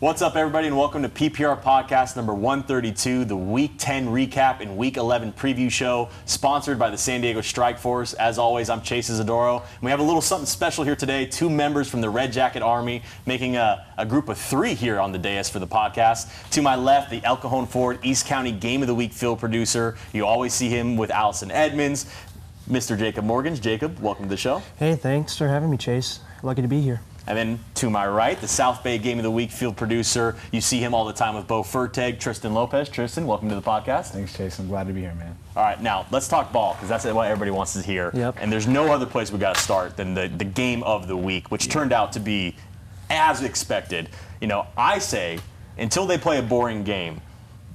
What's up, everybody, and welcome to PPR Podcast number 132, the Week 10 recap and Week 11 preview show, sponsored by the San Diego Strike Force. As always, I'm Chase Izidoro. We have a little something special here today. Two members from the Red Jacket Army making a, a group of three here on the dais for the podcast. To my left, the El Cajon Ford East County Game of the Week field producer. You always see him with Allison Edmonds. Mr. Jacob Morgans. Jacob, welcome to the show. Hey, thanks for having me, Chase. Lucky to be here. And then to my right, the South Bay Game of the Week field producer. You see him all the time with Bo Furtag, Tristan Lopez. Tristan, welcome to the podcast. Thanks, Chase. I'm glad to be here, man. All right, now let's talk ball because that's what everybody wants to hear. Yep. And there's no other place we got to start than the, the game of the week, which turned out to be as expected. You know, I say until they play a boring game,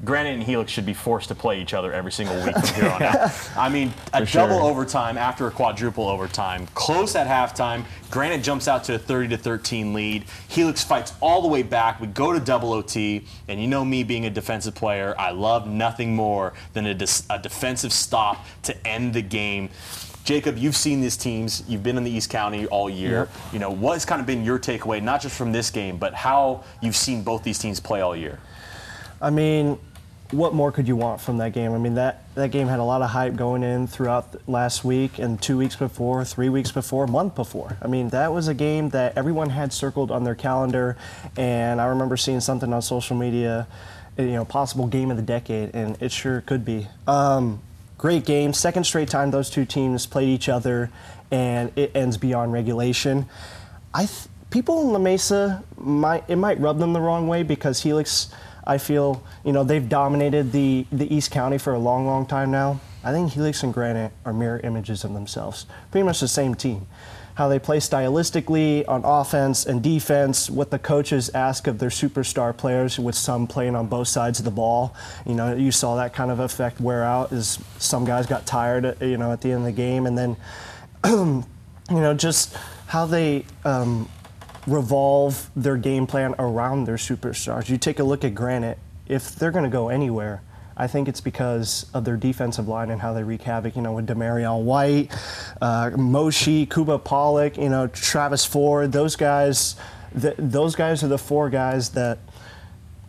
Granite and Helix should be forced to play each other every single week from here on out. I mean, a For sure. double overtime after a quadruple overtime, close at halftime. Granite jumps out to a 30 to 13 lead. Helix fights all the way back. We go to double OT, and you know me being a defensive player, I love nothing more than a, dis- a defensive stop to end the game. Jacob, you've seen these teams. You've been in the East County all year. Yep. You know what's kind of been your takeaway, not just from this game, but how you've seen both these teams play all year. I mean, what more could you want from that game? I mean, that, that game had a lot of hype going in throughout last week and two weeks before, three weeks before, month before. I mean, that was a game that everyone had circled on their calendar, and I remember seeing something on social media, you know, possible game of the decade, and it sure could be. Um, great game, second straight time those two teams played each other, and it ends beyond regulation. I th- people in La Mesa might it might rub them the wrong way because Helix, I feel you know they've dominated the the East County for a long, long time now. I think Helix and Granite are mirror images of themselves, pretty much the same team. How they play stylistically on offense and defense, what the coaches ask of their superstar players, with some playing on both sides of the ball. You know, you saw that kind of effect wear out as some guys got tired, you know, at the end of the game, and then you know, just how they um, revolve their game plan around their superstars. You take a look at Granite, if they're going to go anywhere, I think it's because of their defensive line and how they wreak havoc, you know, with Demarion White, uh, Moshi, Kuba Pollock, you know, Travis Ford, those guys, th- those guys are the four guys that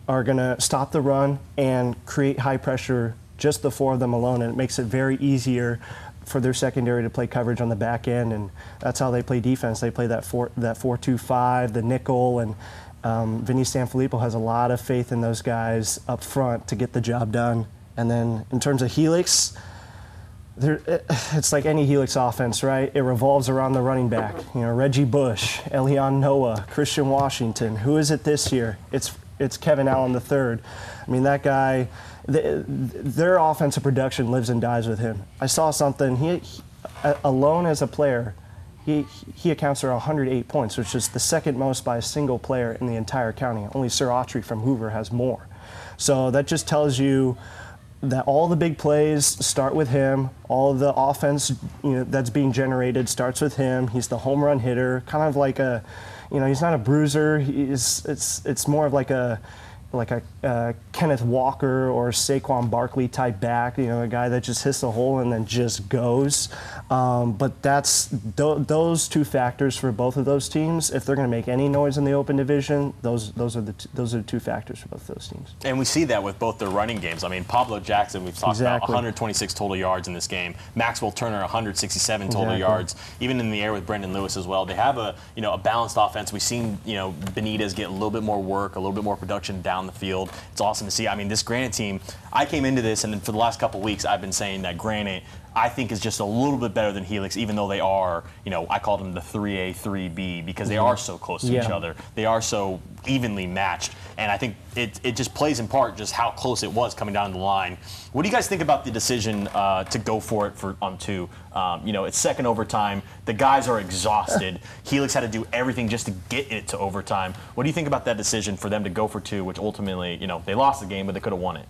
are going to stop the run and create high pressure, just the four of them alone, and it makes it very easier for their secondary to play coverage on the back end, and that's how they play defense. They play that four that four two five, the nickel, and um, Vinny Sanfilippo has a lot of faith in those guys up front to get the job done. And then in terms of Helix, there, it's like any Helix offense, right? It revolves around the running back. You know, Reggie Bush, Elion Noah, Christian Washington. Who is it this year? It's it's Kevin Allen III. I mean, that guy. The, their offensive production lives and dies with him. I saw something. He, he alone as a player, he he accounts for 108 points, which is the second most by a single player in the entire county. Only Sir Autry from Hoover has more. So that just tells you that all the big plays start with him. All the offense you know, that's being generated starts with him. He's the home run hitter, kind of like a, you know, he's not a bruiser. He's it's it's more of like a like a uh, Kenneth Walker or Saquon Barkley type back, you know, a guy that just hits the hole and then just goes. Um, but that's th- those two factors for both of those teams. If they're going to make any noise in the open division, those those are the t- those are the two factors for both of those teams. And we see that with both their running games. I mean, Pablo Jackson, we've talked about 126 total yards in this game. Maxwell Turner, 167 total Exactly. yards. Even in the air with Brendan Lewis as well. They have a you know a balanced offense. We've seen you know Benitez get a little bit more work, a little bit more production down the field. It's awesome to see. I mean, this Granite team. I came into this, and then for the last couple of weeks, I've been saying that Granite. I think is just a little bit better than Helix, even though they are, you know, I called them the 3A, 3B because they mm-hmm. are so close to each other. They are so evenly matched. And I think it, it just plays in part just how close it was coming down the line. What do you guys think about the decision uh, to go for it for on two? Um, you know, it's second overtime. The guys are exhausted. Helix had to do everything just to get it to overtime. What do you think about that decision for them to go for two, which ultimately, you know, they lost the game, but they could have won it?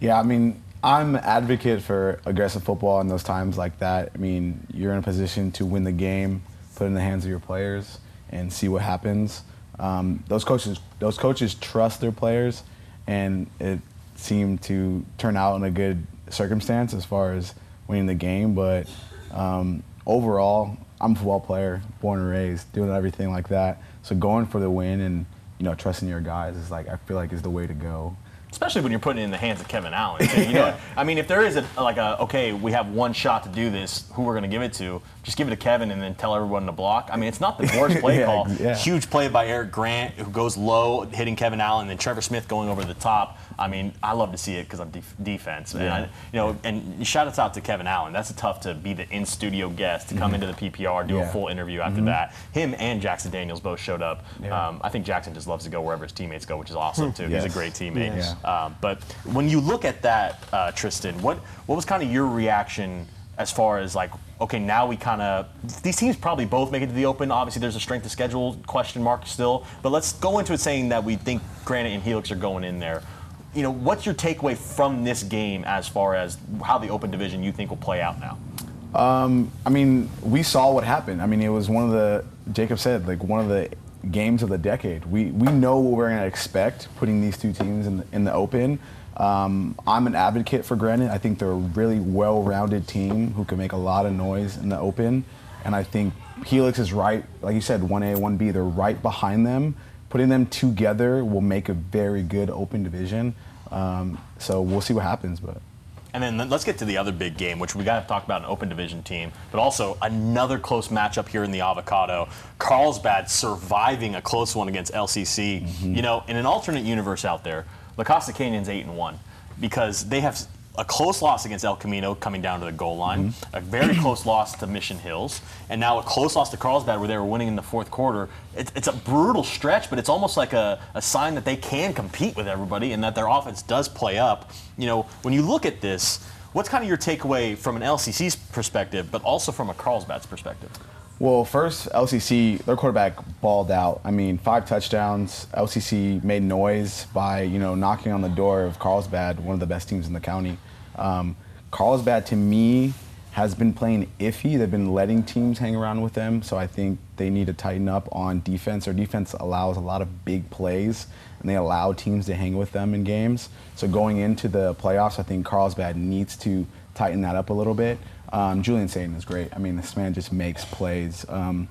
Yeah, I mean, I'm an advocate for aggressive football in those times like that. I mean, you're in a position to win the game, put it in the hands of your players, and see what happens. Um, those coaches, those coaches trust their players, and it seemed to turn out in a good circumstance as far as winning the game. But um, overall, I'm a football player, born and raised, doing everything like that. So going for the win and you know, trusting your guys is like I feel like is the way to go. Especially when you're putting it in the hands of Kevin Allen. Too. You know, I mean, if there is a like a okay, we have one shot to do this, who we're going to give it to? Just give it to Kevin and then tell everyone to block. I mean, it's not the worst play Yeah, call. yeah. Huge play by Eric Grant, who goes low, hitting Kevin Allen, and then Trevor Smith going over the top. I mean, I love to see it because I'm def- defense. And I, you know, and shout outs out to Kevin Allen. That's tough to be the in studio guest to come into the PPR, do a Mm-hmm. Full interview after that. Him and Jackson Daniels both showed up. Yeah. Um, I think Jackson just loves to go wherever his teammates go, which is awesome too. He's a great teammate. Yes. Um, but when you look at that, uh, Tristan, what what was kind of your reaction as far as like, okay, now we kind of these teams probably both make it to the Open. Obviously, there's a strength of schedule question mark still, but let's go into it saying that we think Granite and Helix are going in there. You know, what's your takeaway from this game as far as how the Open Division you think will play out now? I mean, we saw what happened. I mean, it was one of the Jacob said like one of the games of the decade. We we know what we're going to expect putting these two teams in the, in the open. Um, I'm an advocate for Granite. I think they're a really well-rounded team who can make a lot of noise in the open, and I think Helix is right. Like you said, 1A, 1B, they're right behind them. Putting them together will make a very good open division. Um, so we'll see what happens, but. And then let's get to the other big game, which we got to talk about an open division team, but also another close matchup here in the Avocado. Carlsbad surviving a close one against LCC. You know, in an alternate universe out there, La Costa Canyon's eight and one because they have a close loss against El Camino coming down to the goal line, mm-hmm. a very close loss to Mission Hills, and now a close loss to Carlsbad where they were winning in the fourth quarter. It's, it's a brutal stretch, but it's almost like a, a sign that they can compete with everybody and that their offense does play up. You know, when you look at this, what's kind of your takeaway from an LCC's perspective, but also from a Carlsbad's perspective? Well, first, LCC, their quarterback balled out. I mean, five touchdowns. LCC made noise by, you know, knocking on the door of Carlsbad, one of the best teams in the county. Um, Carlsbad, to me, has been playing iffy. They've been letting teams hang around with them, so I think they need to tighten up on defense. Their defense allows a lot of big plays, and they allow teams to hang with them in games. So going into the playoffs, I think Carlsbad needs to tighten that up a little bit. Um, Julian Sayin is great. I mean, this man just makes plays. Um,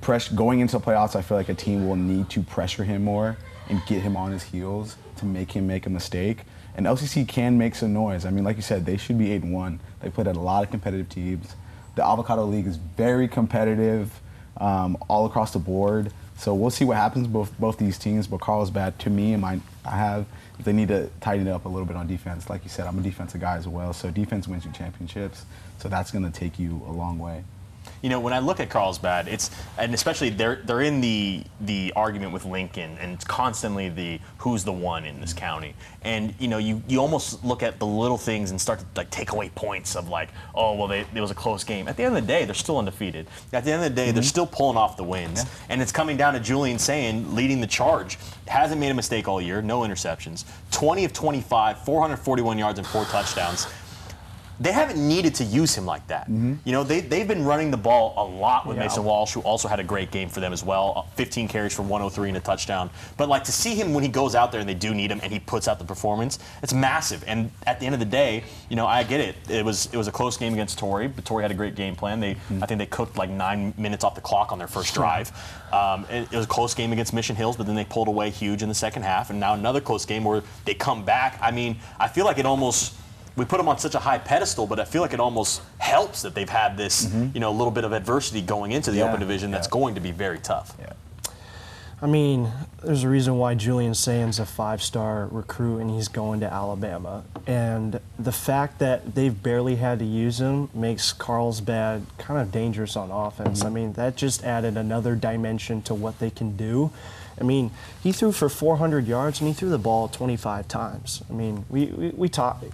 press, going into the playoffs, I feel like a team will need to pressure him more and get him on his heels to make him make a mistake. And LCC can make some noise. I mean, like you said, they should be eight and one. They played at a lot of competitive teams. The Avocado League is very competitive um, all across the board. So we'll see what happens both both these teams. But Carlsbad, to me, and my, I have they need to tighten it up a little bit on defense. Like you said, I'm a defensive guy as well. So defense wins you championships. So that's going to take you a long way. You know, when I look at Carlsbad, it's and especially they're they're in the the argument with Lincoln, and it's constantly the who's the one in this mm-hmm. county. And you know, you you almost look at the little things and start to like take away points of like, oh well, they, it was a close game. At the end of the day, they're still undefeated. At the end of the day, they're mm-hmm. still pulling off the wins, and it's coming down to Julian Sayin leading the charge. Hasn't made a mistake all year, no interceptions, 20 of 25, 441 yards and four touchdowns they haven't needed to use him like that. You know, they, they've been running the ball a lot with Yeah. Mason Walsh, who also had a great game for them as well. uh, 15 carries for 103 and a touchdown. But like to see him when he goes out there and they do need him and he puts out the performance, it's massive. And at the end of the day, you know, I get it. It was it was a close game against Torrey, but Torrey had a great game plan. They I think they cooked like nine minutes off the clock on their first drive. Um, it, it was a close game against Mission Hills, but then they pulled away huge in the second half. And now another close game where they come back. I mean, I feel like it almost we put them on such a high pedestal, but I feel like it almost helps that they've had this, mm-hmm. you know, little bit of adversity going into the Yeah, open division that's yeah. going to be very tough. Yeah. I mean, there's a reason why Julian Sayin's a five-star recruit and he's going to Alabama. And the fact that they've barely had to use him makes Carlsbad kind of dangerous on offense. Mm-hmm. I mean, that just added another dimension to what they can do. I mean, he threw for 400 yards and he threw the ball 25 times. I mean, we we, we talked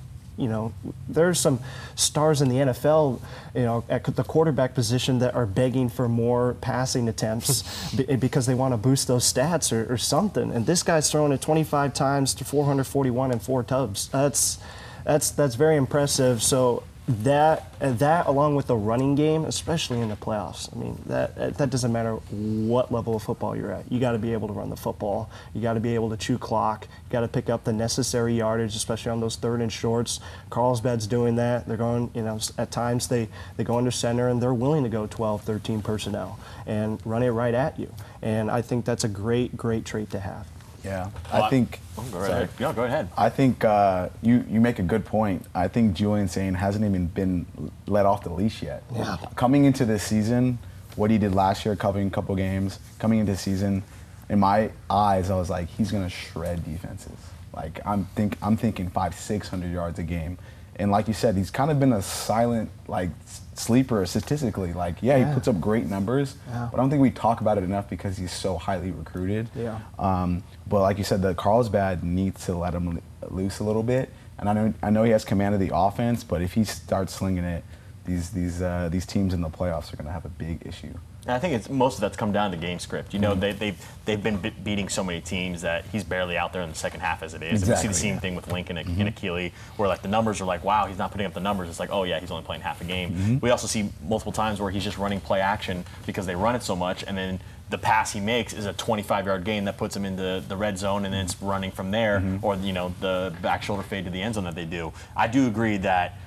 you know, there's some stars in the NFL, you know, at the quarterback position that are begging for more passing attempts because they want to boost those stats or, or something. And this guy's throwing it 25 times to 441 and four tubs. That's that's that's very impressive. So that that along with the running game, especially in the playoffs. I mean, that that doesn't matter what level of football you're at. You got to be able to run the football. You got to be able to chew clock. You got to pick up the necessary yardage, especially on those third and shorts. Carlsbad's doing that. They're going, you know, at times they, they go under center and they're willing to go 12, 13 personnel and run it right at you. And I think that's a great, great trait to have. Yeah, Well, I think. Oh, go right sorry. ahead. Yeah, go ahead. I think uh, you you make a good point. I think Julian Sayin hasn't even been let off the leash yet. Yeah. Coming into this season, what he did last year, covering a couple games, coming into the season, in my eyes, I was like, he's gonna shred defenses. Like I'm think I'm thinking five, six hundred yards a game. And like you said, he's kind of been a silent like sleeper statistically. Like, yeah, Yeah. he puts up great numbers, Yeah. but I don't think we talk about it enough because he's so highly recruited. Yeah. Um, but like you said, the Carlsbad needs to let him loose a little bit. And I know I know he has command of the offense, but if he starts slinging it, these these uh, these teams in the playoffs are going to have a big issue. And I think it's most of that's come down to game script. You know, Mm-hmm. they, they've they've been be- beating so many teams that he's barely out there in the second half as it is. And we see the same yeah. Mm-hmm. thing with Lincoln and, and Akili, where like the numbers are like, wow, he's not putting up the numbers. It's like, oh yeah, he's only playing half a game. Mm-hmm. We also see multiple times where he's just running play action because they run it so much, and then the pass he makes is a 25-yard gain that puts him into the red zone, and then it's running from there, Mm-hmm. or you know the back shoulder fade to the end zone that they do. I do agree that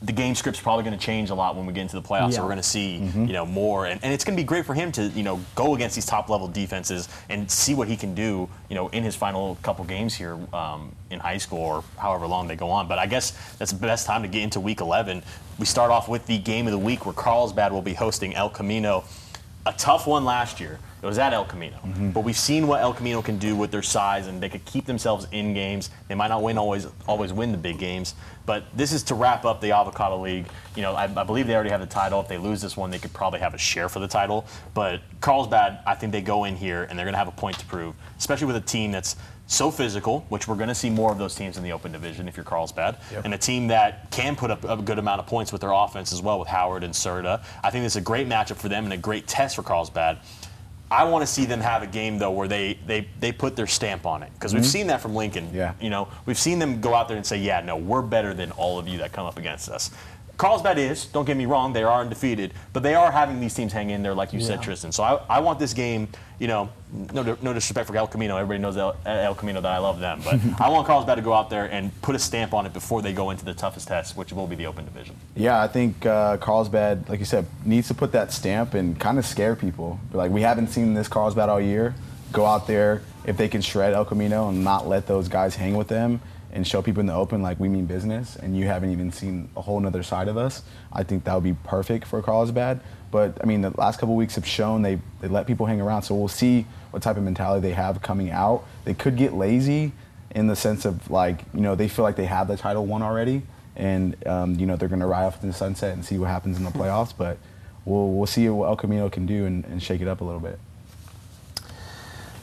the game script's probably going to change a lot when we get into the playoffs. So we're going to see, you know, more, and, and it's going to be great for him to, you know, go against these top level defenses and see what he can do, you know, in his final couple games here um, in high school or however long they go on. But I guess that's the best time to get into Week 11. We start off with the game of the week where Carlsbad will be hosting El Camino. A tough one last year. It was at El Camino. Mm-hmm. But we've seen what El Camino can do with their size, and they could keep themselves in games. They might not win always always win the big games, but this is to wrap up the Avocado League. You know, I, I believe they already have the title. If they lose this one, they could probably have a share for the title. But Carlsbad, I think they go in here and they're going to have a point to prove, especially with a team that's so physical, which we're going to see more of those teams in the Open Division if you're Carlsbad, and a team that can put up a good amount of points with their offense as well with Howard and Serta. I think it's a great matchup for them and a great test for Carlsbad. I want to see them have a game though where they they, they put their stamp on it because we've mm-hmm. seen that from Lincoln. Yeah. You know, we've seen them go out there and say, "Yeah, no, we're better than all of you that come up against us." Carlsbad is. Don't get me wrong; they are undefeated, but they are having these teams hang in there, like you said, Tristan. So I, I want this game. You know, no no disrespect for El Camino. Everybody knows El, El Camino that I love them, but I want Carlsbad to go out there and put a stamp on it before they go into the toughest test, which will be the Open Division. Yeah, I think uh, Carlsbad, like you said, needs to put that stamp and kind of scare people. Like we haven't seen this Carlsbad all year. Go out there if they can shred El Camino and not let those guys hang with them and show people in the open like we mean business. And you haven't even seen a whole nother side of us. I think that would be perfect for Carlsbad. But I mean, the last couple weeks have shown they they let people hang around. So we'll see what type of mentality they have coming out. They could get lazy in the sense of like you know they feel like they have the title won already and um, you know they're going to ride off in the sunset and see what happens in the playoffs. But we'll we'll see what El Camino can do and, and shake it up a little bit.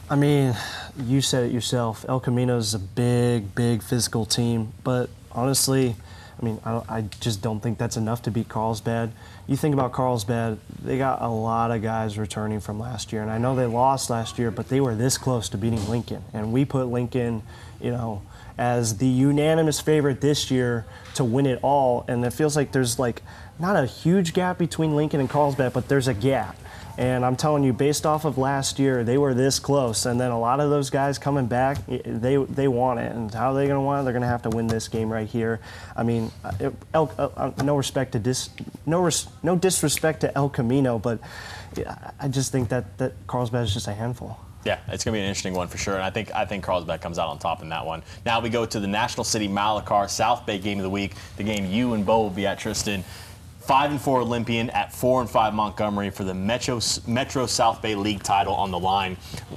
I mean, you said it yourself. El Camino is a big, big physical team, but honestly, I mean, I, I just don't think that's enough to beat Carlsbad. You think about Carlsbad, they got a lot of guys returning from last year, and I know they lost last year, but they were this close to beating Lincoln, and we put Lincoln, you know, as the unanimous favorite this year to win it all, and it feels like there's like not a huge gap between Lincoln and Carlsbad, but there's a gap. And I'm telling you, based off of last year, they were this close. And then a lot of those guys coming back, they they want it. And how are they going to want it? They're going to have to win this game right here. I mean, uh, El, uh, uh, no respect to dis, no res, no disrespect to El Camino, but I just think that that Carlsbad is just a handful. Yeah, it's going to be an interesting one for sure, and I think I think Carlsbad comes out on top in that one. Now we go to the National City Malabar South Bay game of the week, the game you and Bo will be at, Tristan. Five and four Olympian at four and five Montgomery for the Metro Metro South Bay League title on the line.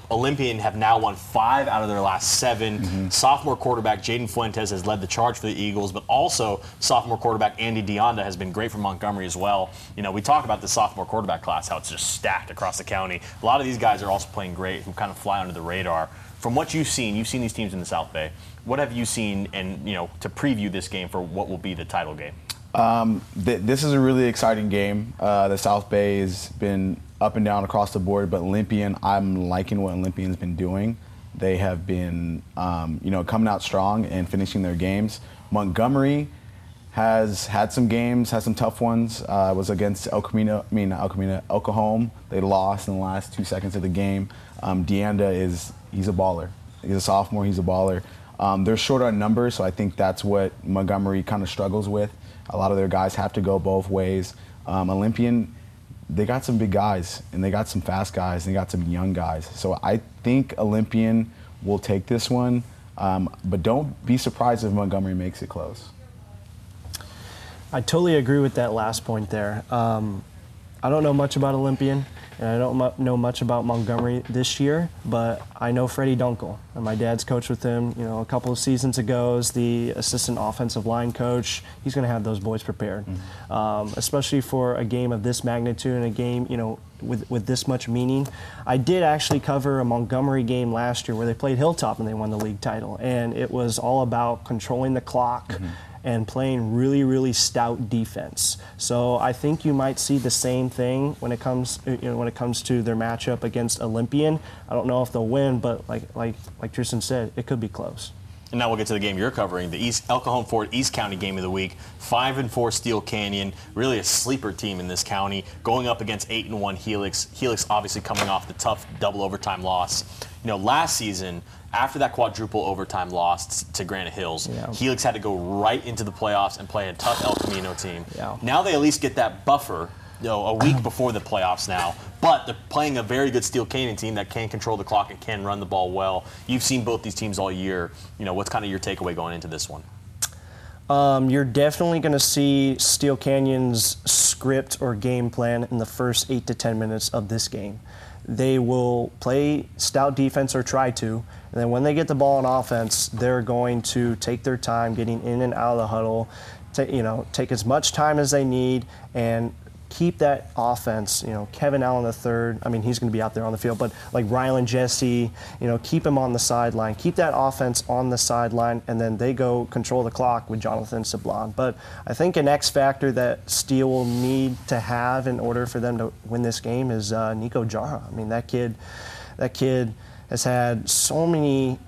Olympian have now won five out of their last 7 mm-hmm. Sophomore quarterback Jaden Fuentes has led the charge for the Eagles, but also sophomore quarterback Andy Dionda has been great for Montgomery as well. You know, we talk about the sophomore quarterback class, how it's just stacked across the county. A lot of these guys are also playing great, who kind of fly under the radar. From what you've seen, you've seen these teams in the South Bay. What have you seen, and you know, to preview this game for what will be the title game? Th- this is a really exciting game. Uh, the South Bay has been up and down across the board, but Olympian, I'm liking what Olympian's been doing. They have been, um, you know, coming out strong and finishing their games. Montgomery has had some games, had some tough ones. Uh, was against El Camino, I mean El Camino, El Cajon. They lost in the last two seconds of the game. Um, Deanda is he's a baller. He's a sophomore. He's a baller. Um, they're short on numbers, so I think that's what Montgomery kind of struggles with. A lot of their guys have to go both ways. Um, Olympian, they got some big guys, and they got some fast guys, and they got some young guys. So I think Olympian will take this one, um, but don't be surprised if Montgomery makes it close. I totally agree with that last point there. Um, I don't know much about Olympian, and I don't mu- know much about Montgomery this year, but I know Freddie Dunkel. And my dad's coached with him, you know, a couple of seasons ago as the assistant offensive line coach. He's going to have those boys prepared, um, especially for a game of this magnitude and a game, you know, with, with this much meaning. I did actually cover a Montgomery game last year where they played Hilltop and they won the league title, and it was all about controlling the clock and playing really, really stout defense. So I think you might see the same thing when it comes, you know, when it comes to their matchup against Olympian. I don't know if they'll win, but like like like Tristan said, it could be close. And now we'll get to the game you're covering, the East El Cajon Ford East County game of the week. Five and four Steel Canyon, really a sleeper team in this county, going up against eight and one Helix. Helix obviously coming off the tough double overtime loss. You know, last season after that quadruple overtime loss to Granite Hills, Yeah. Helix had to go right into the playoffs and play a tough El Camino team. Yeah. Now they at least get that buffer. You know, a week before the playoffs now, but they're playing a very good Steel Canyon team that can control the clock and can run the ball well. You've seen both these teams all year. You know, what's kind of your takeaway going into this one? Um, you're definitely going to see Steel Canyon's script or game plan in the first eight to ten minutes of this game. They will play stout defense or try to, and then when they get the ball on offense, they're going to take their time getting in and out of the huddle. ta- you know, take as much time as they need and keep that offense, you know, Kevin Allen III, I mean, he's going to be out there on the field, but like Rylan Jesse, you know, keep him on the sideline, keep that offense on the sideline, and then they go control the clock with Jonathan Sablon. But I think an X factor that Steele will need to have in order for them to win this game is uh, Nico Jara. I mean, that kid, that kid has had so many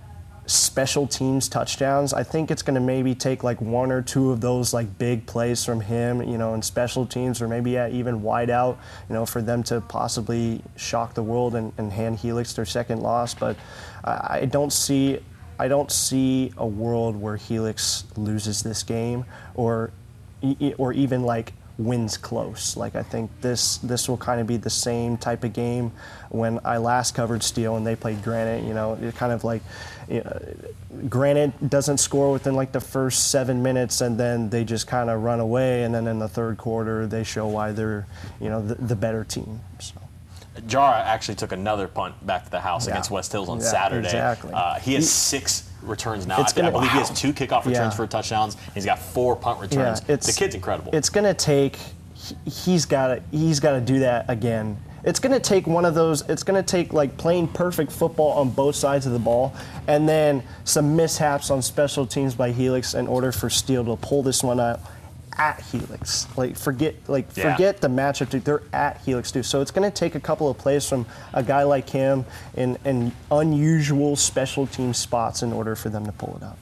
special teams touchdowns. I think it's going to maybe take like one or two of those like big plays from him, you know, in special teams or maybe at even wide out, you know, for them to possibly shock the world and, and hand Helix their second loss. But I, I don't see. I don't see a world where Helix loses this game, or, or even like wins close. Like I think this this will kind of be the same type of game when I last covered Steel and they played Granite. You know, it kind of like you know, Granite doesn't score within like the first seven minutes, and then they just kind of run away, and then in the third quarter they show why they're you know the, the better team. So. Jara actually took another punt back to the house Yeah. against West Hills on Yeah, Saturday. exactly. Uh, he has He- six returns now. I, gonna- I believe he has wow. two kickoff returns Yeah. for touchdowns. He's got four punt returns. it's the kid's incredible. It's gonna take. he- He's got to. He's got to do that again. It's gonna take one of those. It's gonna take like playing perfect football on both sides of the ball, and then some mishaps on special teams by Helix in order for Steele to pull this one out at Helix. Like forget, like Yeah. forget the matchup. dude. They're at Helix too. So it's gonna take a couple of plays from a guy like him in, in unusual special team spots in order for them to pull it out.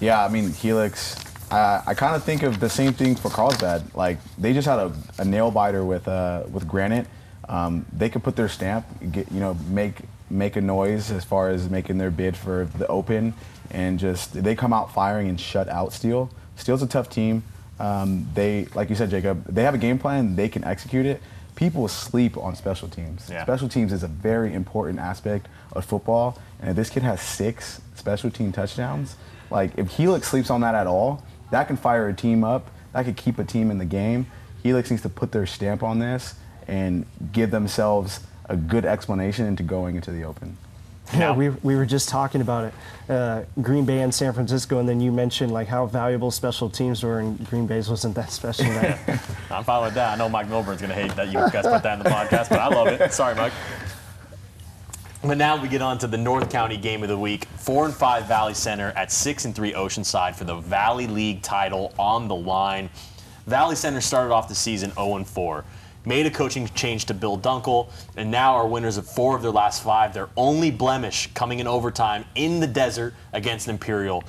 Yeah, I mean Helix. I, I kind of think of the same thing for Carlsbad. Like they just had a, a nail biter with uh, with Granite. Um, they could put their stamp, get, you know, make make a noise as far as making their bid for the Open, and just they come out firing and shut out Steel. Steel's a tough team. Um, they, like you said, Jacob, they have a game plan. They can execute it. People sleep on special teams. Yeah. Special teams is a very important aspect of football, and if this kid has six special team touchdowns, like if Helix sleeps on that at all, that can fire a team up. That could keep a team in the game. Helix needs to put their stamp on this and give themselves a good explanation into going into the open. Yeah, we, we were just talking about it. Uh, Green Bay and San Francisco, and then you mentioned like how valuable special teams were, and Green Bay's wasn't that special. That I'm fine with that. I know Mike Milburn's going to hate that you guys put that in the podcast, but I love it. Sorry, Mike. But now we get on to the North County game of the week. Four and five Valley Center at six and three Oceanside for the Valley League title on the line. Valley Center started off the season 0 and 4. Made a coaching change to Bill Dunkel, and now are winners of four of their last five. Their only blemish coming in overtime in the desert against Imperial.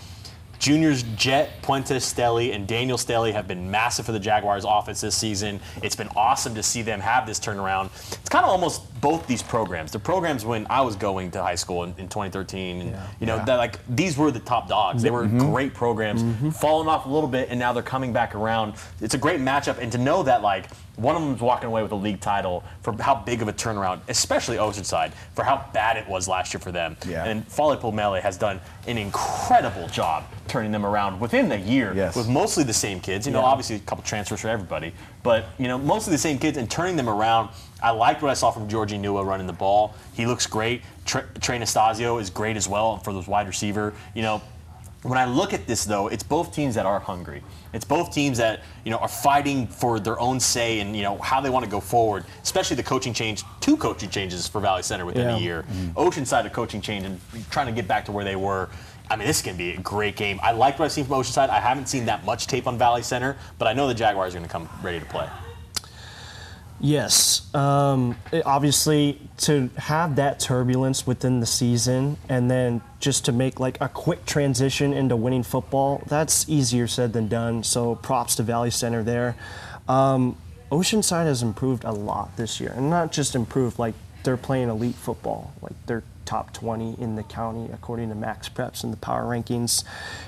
Juniors Jet, Puente Stelly, and Daniel Stelly have been massive for the Jaguars offense this season. It's been awesome to see them have this turnaround. It's kind of almost both these programs. The programs when I was going to high school in, in 2013, and, you know, Yeah. that like these were the top dogs. They were mm-hmm. great programs, mm-hmm. falling off a little bit, and now they're coming back around. It's a great matchup, and to know that like one of them's walking away with a league title for how big of a turnaround, especially Oceanside, for how bad it was last year for them. Yeah. And Folly Pomele has done an incredible job turning them around within the year Yes. with mostly the same kids. You know, Yeah. obviously a couple transfers for everybody, but you know, mostly the same kids and turning them around. I liked what I saw from Georgie Nua running the ball. He looks great. Tre Trey Anastasio is great as well for those wide receiver. You know, when I look at this though, it's both teams that are hungry. It's both teams that you know are fighting for their own say and you know how they want to go forward. Especially the coaching change, two coaching changes for Valley Center within Yeah. a year. Mm-hmm. Oceanside a coaching change and trying to get back to where they were. I mean, this is going to be a great game. I liked what I've seen from Oceanside. I haven't seen that much tape on Valley Center, but I know the Jaguars are going to come ready to play. Yes. Um, it- obviously, to have that turbulence within the season and then just to make like a quick transition into winning football, that's easier said than done. So props to Valley Center there. Um, Oceanside has improved a lot this year, and not just improved, like they're playing elite football. Like they're top 20 in the county according to MaxPreps and the power rankings.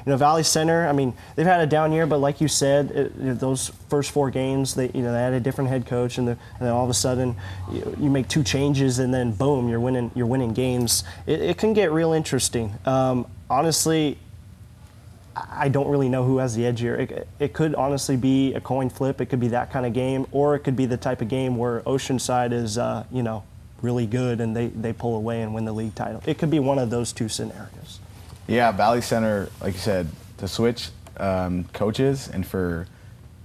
You know, Valley Center, I mean, they've had a down year, but like you said, it, you know, those first four games, they you know they had a different head coach, and, the, and then all of a sudden, you, you make two changes, and then boom, you're winning you're winning games. It, it can get real interesting. Um, honestly, I don't really know who has the edge here. It, it could honestly be a coin flip. It could be that kind of game, or it could be the type of game where Oceanside is, uh, you know, really good and they, they pull away and win the league title. It could be one of those two scenarios. Yeah, Valley Center, like you said, to switch um, coaches and for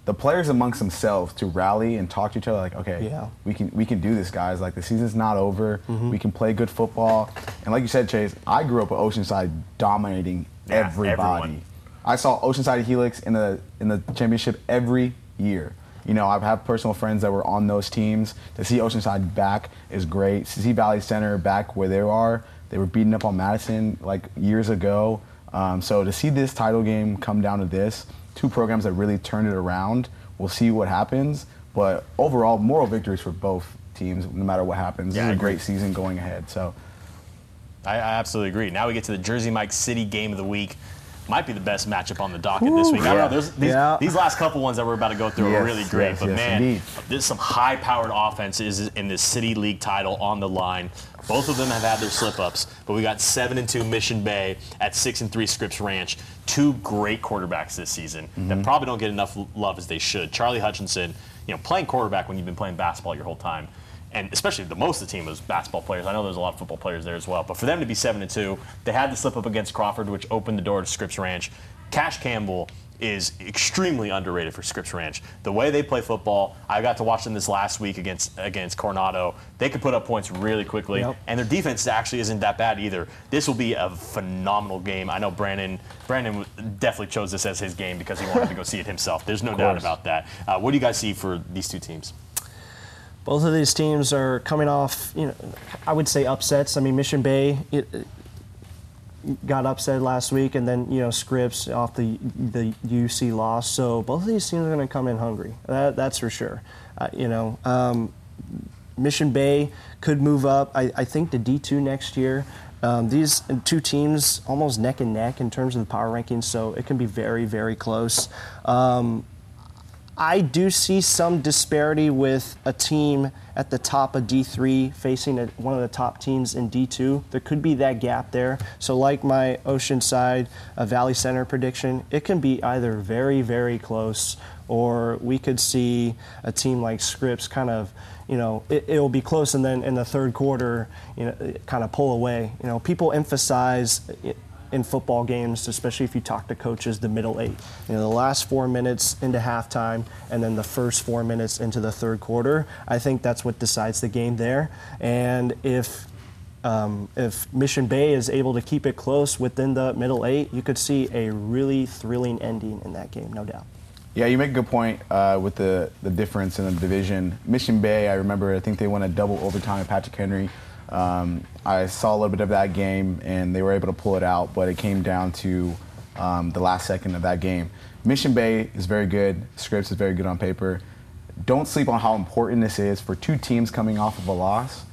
the players amongst themselves to rally and talk to each other, like, okay, Yeah. we can we can do this, guys. Like the season's not over. We can play good football. And like you said, Chase, I grew up with Oceanside dominating Yeah, everybody. everyone. I saw Oceanside Helix in the in the championship every year. You know, I have personal friends that were on those teams. To see Oceanside back is great. To see Valley Center back where they are, they were beating up on Madison like years ago. Um, so to see this title game come down to this, two programs that really turned it around, we'll see what happens. But overall, moral victories for both teams, no matter what happens. Yeah, this is a great season going ahead. So I, I absolutely agree. Now we get to the Jersey Mike City game of the week. Might be the best matchup on the docket this week. I don't know. Yeah. These, Yeah. these last couple ones that we're about to go through are really great. yes, but yes, man, indeed. there's some high-powered offenses in this City League title on the line. Both of them have had their slip-ups, but we got seven and two Mission Bay at six and three Scripps Ranch. Two great quarterbacks this season Mm-hmm. that probably don't get enough love as they should. Charlie Hutchinson, you know, playing quarterback when you've been playing basketball your whole time and especially the most of the team was basketball players. I know there's a lot of football players there as well, but for them to be seven and two, they had the slip up against Crawford, which opened the door to Scripps Ranch. Cash Campbell is extremely underrated for Scripps Ranch. The way they play football, I got to watch them this last week against against Coronado. They could put up points really quickly, Yep. and their defense actually isn't that bad either. This will be a phenomenal game. I know Brandon Brandon definitely chose this as his game because he wanted to go see it himself. There's no doubt about that. Uh, what do you guys see for these two teams? Both of these teams are coming off, you know, I would say upsets. I mean, Mission Bay it, it got upset last week, and then you know Scripps off the the UC loss. So both of these teams are going to come in hungry. That, that's for sure. Uh, you know, um, Mission Bay could move up. I, I think to D2 next year. Um, these two teams almost neck and neck in terms of the power rankings, so it can be very, very close. Um, I do see some disparity with a team at the top of D3 facing a, one of the top teams in D2. There could be that gap there. So, like my Oceanside uh, Valley Center prediction, it can be either very, very close, or we could see a team like Scripps kind of, you know, it, it'll be close, and then in the third quarter, you know, kind of pull away. You know, people emphasize. In football games, especially if you talk to coaches, the middle eight. You know, the last four minutes into halftime and then the first four minutes into the third quarter. I think that's what decides the game there. And if um, if Mission Bay is able to keep it close within the middle eight, you could see a really thrilling ending in that game, no doubt. Yeah, you make a good point uh, with the, the difference in the division. Mission Bay, I remember, I think they won a double overtime at Patrick Henry. Um, I saw a little bit of that game, and they were able to pull it out, but it came down to um, the last second of that game. Mission Bay is very good. Scripps is very good on paper. Don't sleep on how important this is for two teams coming off of a loss.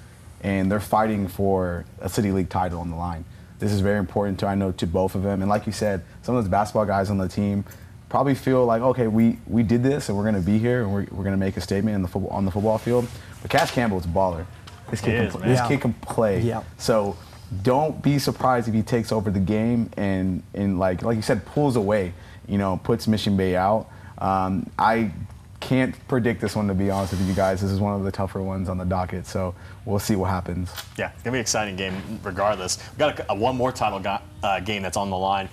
and they're fighting for a city league title on the line. This is very important to I know to both of them. And like you said, some of those basketball guys on the team probably feel like, okay, we, we did this and we're going to be here and we're, we're going to make a statement in the football, on the football field. But Cash Campbell's a baller. This kid, He can, man. this kid can play. Yeah. So don't be surprised if he takes over the game and, and like like you said, pulls away. You know, puts Mission Bay out. Um, I can't predict this one to be honest with you guys. This is one of the tougher ones on the docket. So we'll see what happens. Yeah, it's gonna be an exciting game regardless. We got a, a one more title go- uh, game that's on the line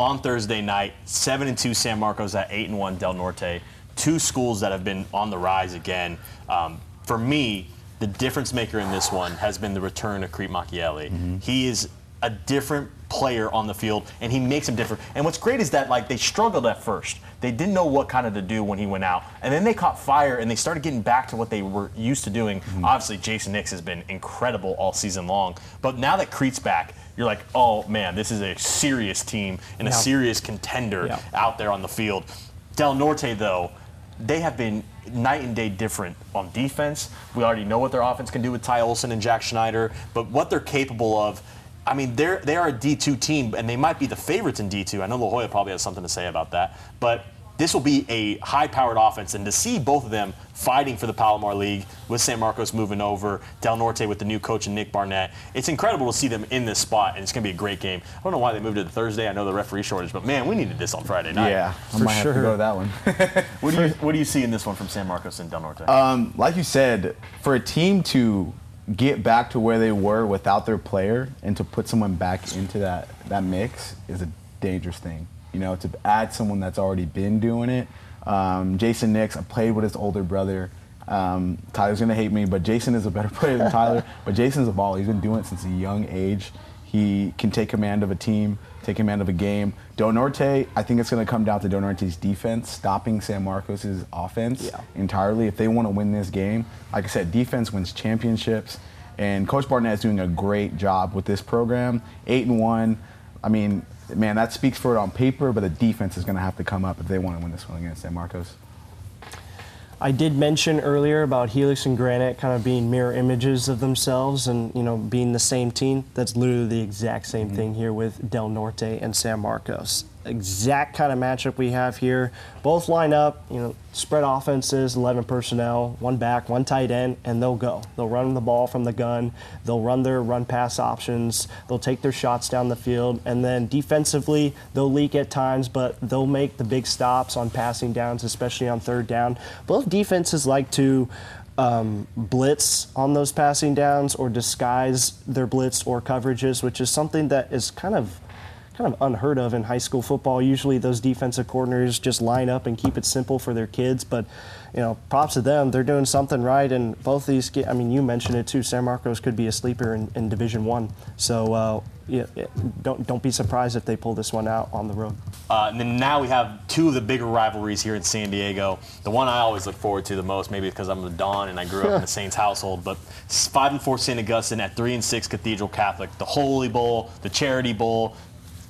on Thursday night. Seven and two San Marcos at eight and one Del Norte. Two schools that have been on the rise again. Um, for me, the difference maker in this one has been the return of Creep Macchielli. Mm-hmm. He is a different player on the field, and he makes him different. And what's great is that like they struggled at first. They didn't know what kind of to do when he went out, and then they caught fire and they started getting back to what they were used to doing. Mm-hmm. Obviously, Jason Nix has been incredible all season long, but now that Crete's back, you're like, oh man, this is a serious team and a serious contender Yeah. out there on the field. Del Norte, though, they have been night and day different on defense. We already know what their offense can do with Ty Olson and Jack Schneider, but what they're capable of. I mean, they're they are a D2 team, and they might be the favorites in D2. I know La Jolla probably has something to say about that, but this will be a high-powered offense, and to see both of them fighting for the Palomar League with San Marcos moving over, Del Norte with the new coach and Nick Barnett, it's incredible to see them in this spot, and it's going to be a great game. I don't know why they moved it to Thursday. I know the referee shortage, but man, we needed this on Friday night. Yeah, I For might have to sure. go to that one. What do you What do you see in this one from San Marcos and Del Norte? Um, like you said, for a team to get back to where they were without their player and to put someone back into that, that mix is a dangerous thing. You know, to add someone that's already been doing it. Um, Jason Nix, I played with his older brother. Um, Tyler's gonna hate me, but Jason is a better player than Tyler. but Jason's a baller. He's been doing it since a young age. He can take command of a team, take command of a game. Del Norte, I think it's going to come down to Del Norte's defense, stopping San Marcos' offense Yeah. entirely. If they want to win this game, like I said, defense wins championships. And Coach Barnett is doing a great job with this program. Eight and one. I mean, man, that speaks for it on paper, but the defense is going to have to come up if they want to win this one against San Marcos. I did mention earlier about Helix and Granite kind of being mirror images of themselves and, you know, being the same team. That's literally the exact same mm-hmm. thing here with Del Norte and San Marcos. Exact kind of matchup we have here. Both line up, you know, spread offenses, 11 personnel, one back, one tight end, and they'll go. They'll run the ball from the gun. They'll run their run pass options. They'll take their shots down the field. And then defensively, they'll leak at times, but they'll make the big stops on passing downs, especially on third down. Both defenses like to um, blitz on those passing downs or disguise their blitz or coverages, which is something that is kind of kind of unheard of in high school football. Usually those defensive coordinators just line up and keep it simple for their kids, but you know, props to them. They're doing something right, and both these. I mean, you mentioned it too. San Marcos could be a sleeper in, in Division One, so uh, yeah, don't don't be surprised if they pull this one out on the road. Uh, and then now we have two of the bigger rivalries here in San Diego. The one I always look forward to the most, maybe because I'm the Don and I grew up in the Saints household, but five and four St. Augustine at three and six Cathedral Catholic, the Holy Bowl, the Charity Bowl.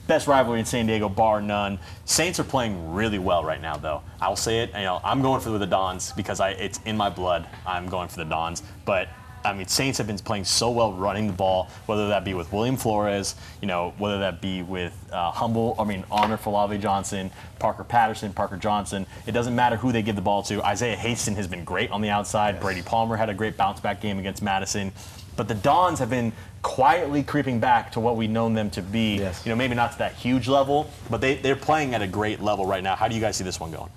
Best rivalry in San Diego, bar none. Saints are playing really well right now, though. I'll say it. You know, I'm going for the Dons because I, it's in my blood. I'm going for the Dons. But I mean, Saints have been playing so well running the ball, whether that be with William Flores, you know, whether that be with uh, Humble, I mean, Honor Falave Johnson, Parker Patterson, Parker Johnson. It doesn't matter who they give the ball to. Isaiah Haston has been great on the outside. Brady Palmer had a great bounce back game against Madison. But the Dons have been quietly creeping back to what we've known them to be. Yes. You know, maybe not to that huge level, but they, they're playing at a great level right now. How do you guys see this one going?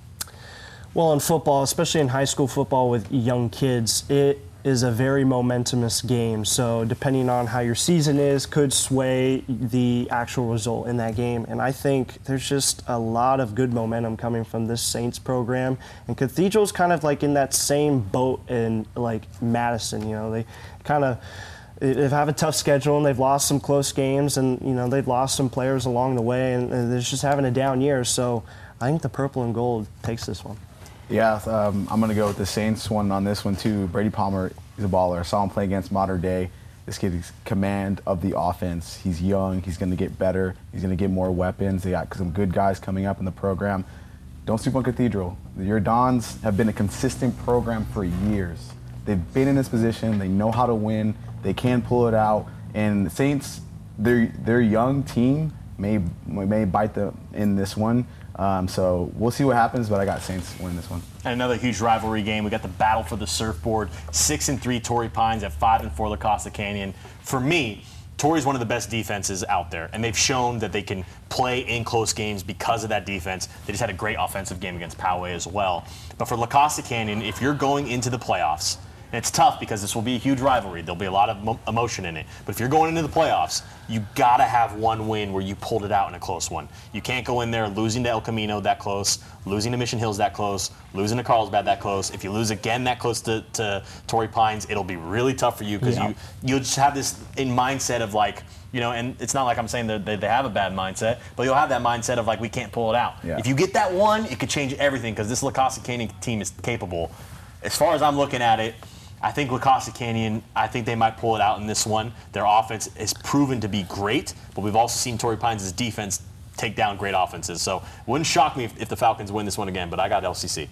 Well, in football, especially in high school football with young kids, it is a very momentumous game. So, depending on how your season is, could sway the actual result in that game. And I think there's just a lot of good momentum coming from this Saints program. And Cathedral's kind of like in that same boat in like Madison. You know, they kind of they have a tough schedule and they've lost some close games and you know they've lost some players along the way and, they're just having a down year. So, I think the purple and gold takes this one. Yeah, um, I'm going to go with the Saints one on this one too. Brady Palmer, he's a baller. I saw him play against Mater Dei. This kid is command of the offense. He's young. He's going to get better. He's going to get more weapons. They got some good guys coming up in the program. Don't sleep on Cathedral. Your Dons have been a consistent program for years. They've been in this position. They know how to win. They can pull it out. And the Saints, their their young team may may bite them in this one. Um, so we'll see what happens, but I got Saints win this one. And another huge rivalry game. We got the battle for the surfboard. Six and three Torrey Pines at five and four La Costa Canyon. For me, Torrey's one of the best defenses out there, and they've shown that they can play in close games because of that defense. They just had a great offensive game against Poway as well. But for La Costa Canyon, if you're going into the playoffs, it's tough because this will be a huge rivalry. There'll be a lot of mo- emotion in it. But if you're going into the playoffs, you got to have one win where you pulled it out in a close one. You can't go in there losing to El Camino that close, losing to Mission Hills that close, losing to Carlsbad that close. If you lose again that close to, to Torrey Pines, it'll be really tough for you because Yeah. you you'll just have this in mindset of like you know, and it's not like I'm saying that they, they have a bad mindset, but you'll have that mindset of like we can't pull it out. Yeah. If you get that one, it could change everything because this La Costa Canyon team is capable. As far as I'm looking at it, I think La Costa Canyon, I think they might pull it out in this one. Their offense is proven to be great, but we've also seen Torrey Pines' defense take down great offenses. So it wouldn't shock me if, if the Falcons win this one again, but I got LCC.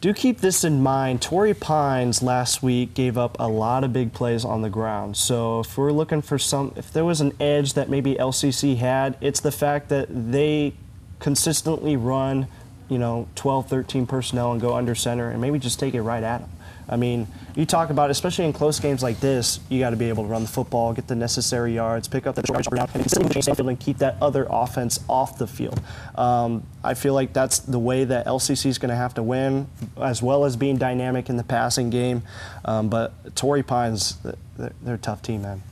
Do keep this in mind. Torrey Pines last week gave up a lot of big plays on the ground. So if we're looking for some, if there was an edge that maybe LCC had, it's the fact that they consistently run, you know, 12, 13 personnel and go under center and maybe just take it right at them. I mean, you talk about, especially in close games like this, you got to be able to run the football, get the necessary yards, pick up the down, and consistently change the field and keep that other offense off the field. Um, I feel like that's the way that LCC is going to have to win, as well as being dynamic in the passing game. Um, but Torrey Pines, they're, they're a tough team, man.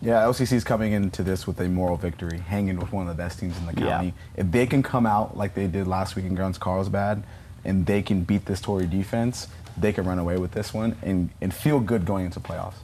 Yeah, LCC is coming into this with a moral victory, hanging with one of the best teams in the Yeah. county. If they can come out like they did last week in Guns Carlsbad, and they can beat this Torrey defense, they can run away with this one and, and feel good going into playoffs.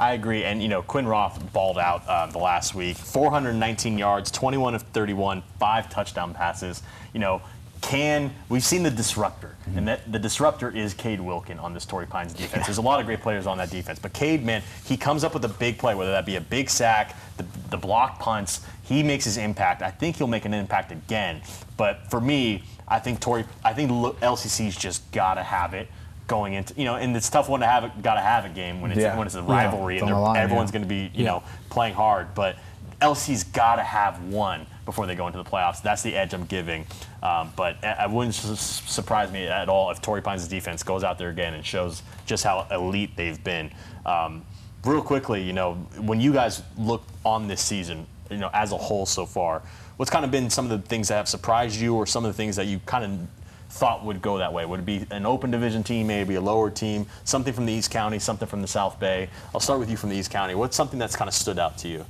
I agree. And, you know, Quinn Roth balled out uh, the last week 419 yards, 21 of 31, five touchdown passes. You know, can we've seen the disruptor, and that the disruptor is Cade Wilkin on this Torrey Pines defense. There's a lot of great players on that defense, but Cade, man, he comes up with a big play, whether that be a big sack, the, the block punts. He makes his impact. I think he'll make an impact again. But for me, I think Torrey, I think LCC's just gotta have it going into you know, and it's tough one to have gotta have a game when it's Yeah. when it's a Yeah, rivalry it's and on they're- the line, everyone's yeah. going to be, you Yeah. know, playing hard. But LC's got to have one before they go into the playoffs. That's the edge I'm giving. Um, but it it wouldn't su- surprise me at all if Torrey Pines' defense goes out there again and shows just how elite they've been. Um, real quickly, you know, when you guys look on this season, you know, as a whole so far, what's kind of been some of the things that have surprised you, or some of the things that you kind of thought would go that way? Would it be an open division team, maybe a lower team, something from the East County, something from the South Bay? I'll start with you from the East County. What's something that's kind of stood out to you?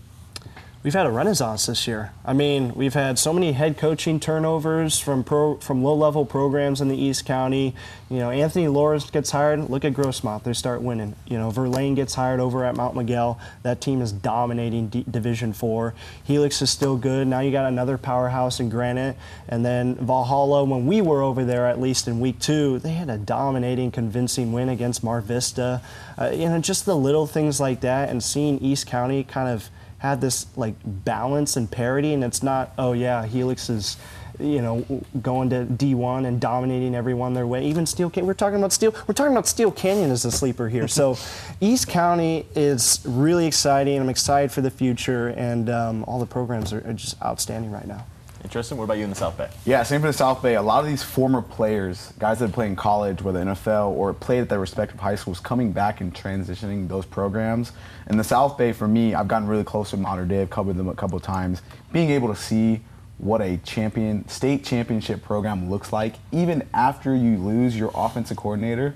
We've had a renaissance this year. I mean, we've had so many head coaching turnovers from pro, from low-level programs in the East County. You know, Anthony Loris gets hired. Look at Grossmont; they start winning. You know, Verlaine gets hired over at Mount Miguel. That team is dominating D- Division Four. Helix is still good. Now you got another powerhouse in Granite, and then Valhalla. When we were over there, at least in week two, they had a dominating, convincing win against Mar Vista. Uh, you know, just the little things like that, and seeing East County kind of had this like balance and parity, and it's not oh yeah Helix is you know going to D1 and dominating everyone their way. Even Steel Canyon, we're talking about Steel, we're talking about Steel Canyon as a sleeper here. So East County is really exciting. I'm excited for the future, and um, all the programs are, are just outstanding right now. Interesting. What about you in the South Bay? Yeah, same for the South Bay. A lot of these former players, guys that play in college, whether NFL or played at their respective high schools, coming back and transitioning those programs. In the South Bay, for me, I've gotten really close to Mater Dei. I've covered them a couple times. Being able to see what a champion state championship program looks like, even after you lose your offensive coordinator.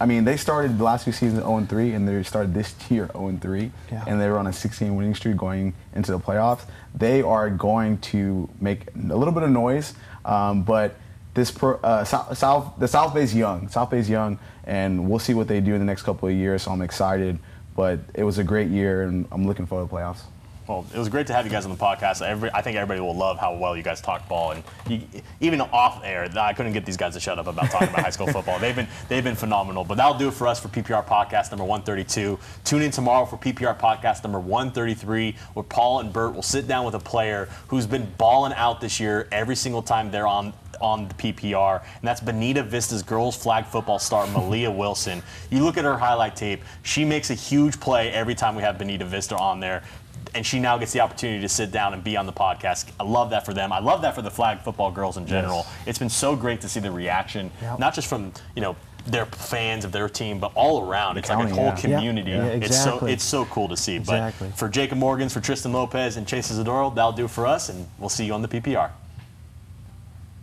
I mean, they started the last few seasons 0 3, and they started this year 0 3, Yeah. and they were on a 16 winning streak going into the playoffs. They are going to make a little bit of noise, um, but this pro, uh, South, South, the South Bay's young. South Bay's young, and we'll see what they do in the next couple of years. So I'm excited, but it was a great year, and I'm looking forward to the playoffs. Well, it was great to have you guys on the podcast. Every, I think everybody will love how well you guys talk ball, and you, even off air, I couldn't get these guys to shut up about talking about high school football. They've been they've been phenomenal. But that'll do it for us for PPR podcast number 132. Tune in tomorrow for PPR podcast number 133, where Paul and Bert will sit down with a player who's been balling out this year every single time they're on on the PPR, and that's Bonita Vista's girls flag football star Malia Wilson. You look at her highlight tape; she makes a huge play every time we have Bonita Vista on there. And she now gets the opportunity to sit down and be on the podcast. I love that for them. I love that for the flag football girls in general. It's been so great to see the reaction, Yep. not just from you know their fans of their team, but all around. It's like a whole yeah. community. Yeah, It's so it's so cool to see. Exactly. But for Jacob Morgans, for Tristan Lopez, and Chase Izidoro, that'll do for us, and we'll see you on the PPR.